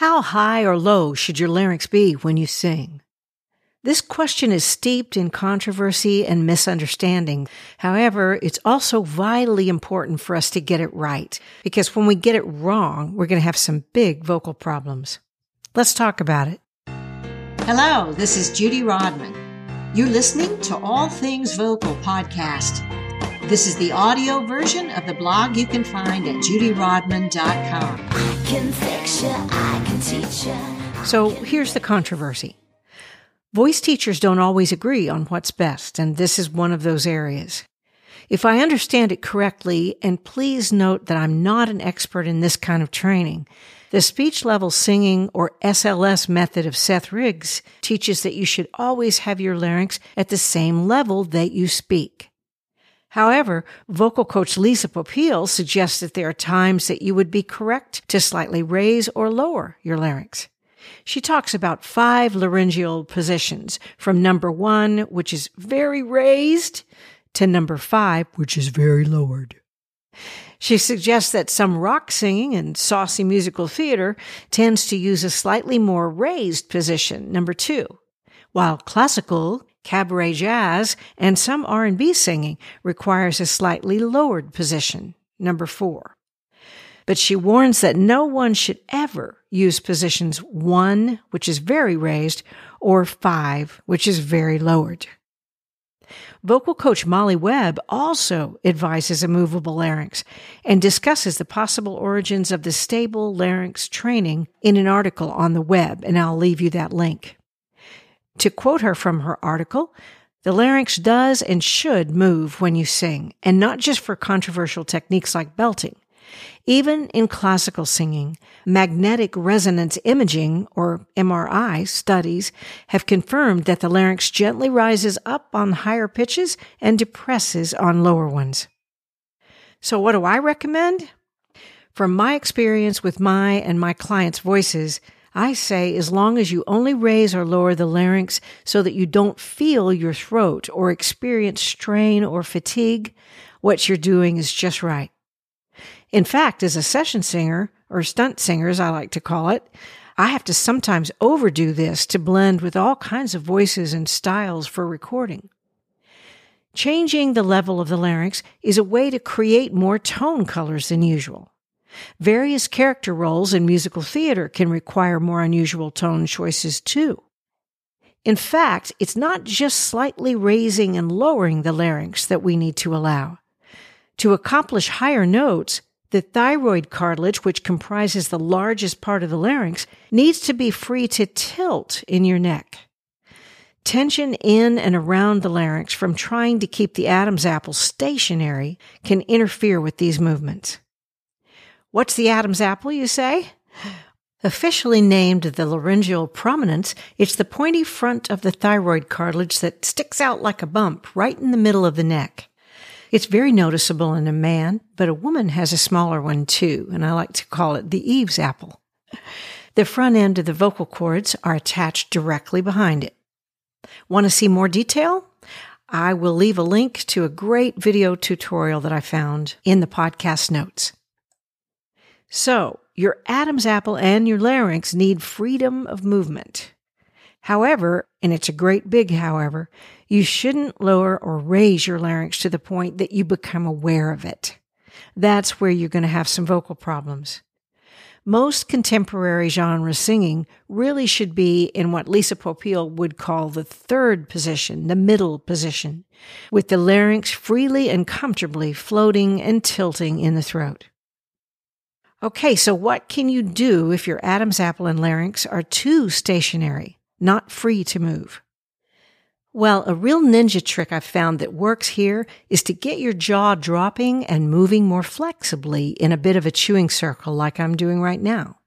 How high or low should your larynx be when you sing? This question is steeped in controversy and misunderstanding. However, it's also vitally important for us to get it right because when we get it wrong, we're going to have some big vocal problems. Let's talk about it. Hello, this is Judy Rodman. You're listening to All Things Vocal podcast. This is the audio version of the blog you can find at judyrodman.com. Can fix you, I can teach you. So here's the controversy. Voice teachers don't always agree on what's best, and this is one of those areas. If I understand it correctly, and please note that I'm not an expert in this kind of training, the speech level singing or SLS method of Seth Riggs teaches that you should always have your larynx at the same level that you speak. However, vocal coach Lisa Popeil suggests that there are times that you would be correct to slightly raise or lower your larynx. She talks about five laryngeal positions from number one, which is very raised, to number five, which is very lowered. She suggests that some rock singing and saucy musical theater tends to use a slightly more raised position, number two, while classical cabaret jazz, and some R&B singing requires a slightly lowered position, number 4. But she warns that no one should ever use positions 1, which is very raised, or 5, which is very lowered. Vocal coach Molly Webb also advises a movable larynx and discusses the possible origins of the stable larynx training in an article on the web, and I'll leave you that link. To quote her from her article, the larynx does and should move when you sing, and not just for controversial techniques like belting. Even in classical singing, magnetic resonance imaging, or MRI, studies have confirmed that the larynx gently rises up on higher pitches and depresses on lower ones. So, what do I recommend? From my experience with my and my clients' voices, I say as long as you only raise or lower the larynx so that you don't feel your throat or experience strain or fatigue, what you're doing is just right. In fact, as a session singer, or stunt singer as I like to call it, I have to sometimes overdo this to blend with all kinds of voices and styles for recording. Changing the level of the larynx is a way to create more tone colors than usual. Various character roles in musical theater can require more unusual tone choices too. In fact, it's not just slightly raising and lowering the larynx that we need to allow. To accomplish higher notes, the thyroid cartilage, which comprises the largest part of the larynx, needs to be free to tilt in your neck. Tension in and around the larynx from trying to keep the Adam's apple stationary can interfere with these movements. What's the Adam's apple, you say? Officially named the laryngeal prominence, it's the pointy front of the thyroid cartilage that sticks out like a bump right in the middle of the neck. It's very noticeable in a man, but a woman has a smaller one too, and I like to call it the Eve's apple. The front end of the vocal cords are attached directly behind it. Want to see more detail? I will leave a link to a great video tutorial that I found in the podcast notes. So, your Adam's apple and your larynx need freedom of movement. However, and it's a great big however, you shouldn't lower or raise your larynx to the point that you become aware of it. That's where you're going to have some vocal problems. Most contemporary genre singing really should be in what Lisa Popeil would call the third position, the middle position, with the larynx freely and comfortably floating and tilting in the throat. Okay, so what can you do if your Adam's apple and larynx are too stationary, not free to move? Well, a real ninja trick I've found that works here is to get your jaw dropping and moving more flexibly in a bit of a chewing circle like I'm doing right now.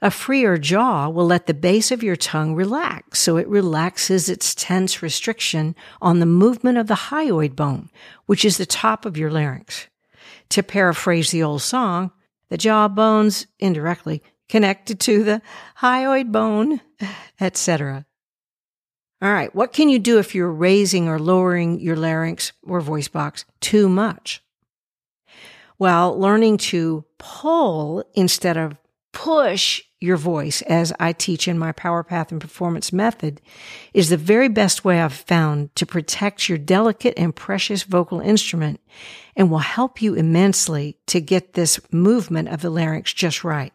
A freer jaw will let the base of your tongue relax so it relaxes its tense restriction on the movement of the hyoid bone, which is the top of your larynx. To paraphrase the old song, the jaw bones indirectly connected to the hyoid bone, etc. All right, what can you do if you're raising or lowering your larynx or voice box too much? Well, learning to pull instead of push your voice as I teach in my Power Path and Performance method is the very best way I've found to protect your delicate and precious vocal instrument and will help you immensely to get this movement of the larynx just right.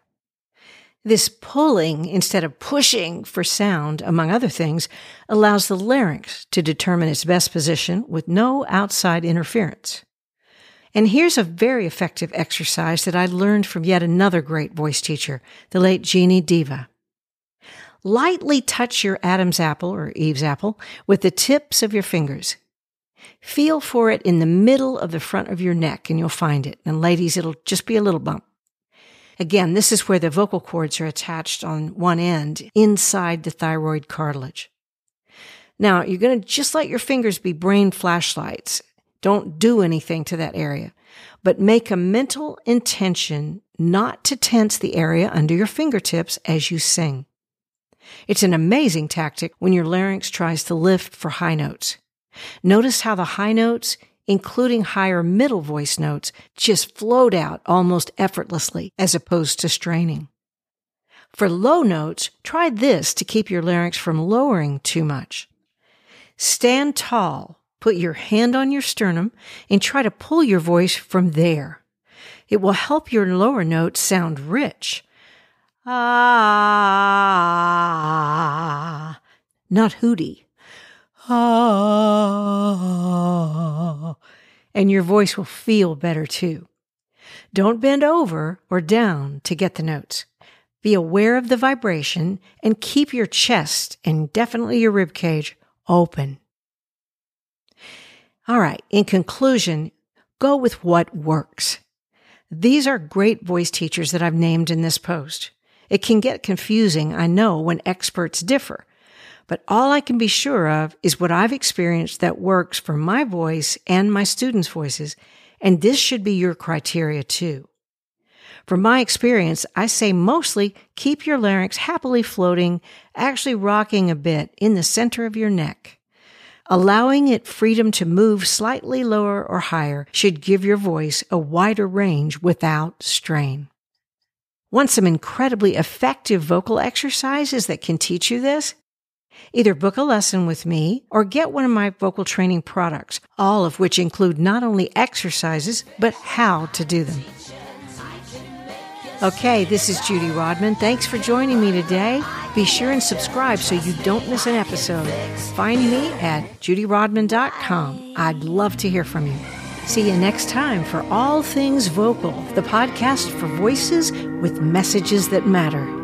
This pulling instead of pushing for sound, among other things, allows the larynx to determine its best position with no outside interference. And here's a very effective exercise that I learned from yet another great voice teacher, the late Jeannie Deva. Lightly touch your Adam's apple or Eve's apple with the tips of your fingers. Feel for it in the middle of the front of your neck and you'll find it. And ladies, it'll just be a little bump. Again, this is where the vocal cords are attached on one end inside the thyroid cartilage. Now, you're going to just let your fingers be brain flashlights don't do anything to that area, but make a mental intention not to tense the area under your fingertips as you sing. It's an amazing tactic when your larynx tries to lift for high notes. Notice how the high notes, including higher middle voice notes, just float out almost effortlessly as opposed to straining. For low notes, try this to keep your larynx from lowering too much. Stand tall Put your hand on your sternum and try to pull your voice from there. It will help your lower notes sound rich. Ah, not hooty. Ah, and your voice will feel better too. Don't bend over or down to get the notes. Be aware of the vibration and keep your chest and definitely your rib cage open. All right. In conclusion, go with what works. These are great voice teachers that I've named in this post. It can get confusing, I know, when experts differ, but all I can be sure of is what I've experienced that works for my voice and my students' voices, and this should be your criteria too. From my experience, I say mostly keep your larynx happily floating, actually rocking a bit in the center of your neck. Allowing it freedom to move slightly lower or higher should give your voice a wider range without strain. Want some incredibly effective vocal exercises that can teach you this? Either book a lesson with me or get one of my vocal training products, all of which include not only exercises, but how to do them. Okay, this is Judy Rodman. Thanks for joining me today. Be sure and subscribe so you don't miss an episode. Find me at judyrodman.com. I'd love to hear from you. See you next time for All Things Vocal, the podcast for voices with messages that matter.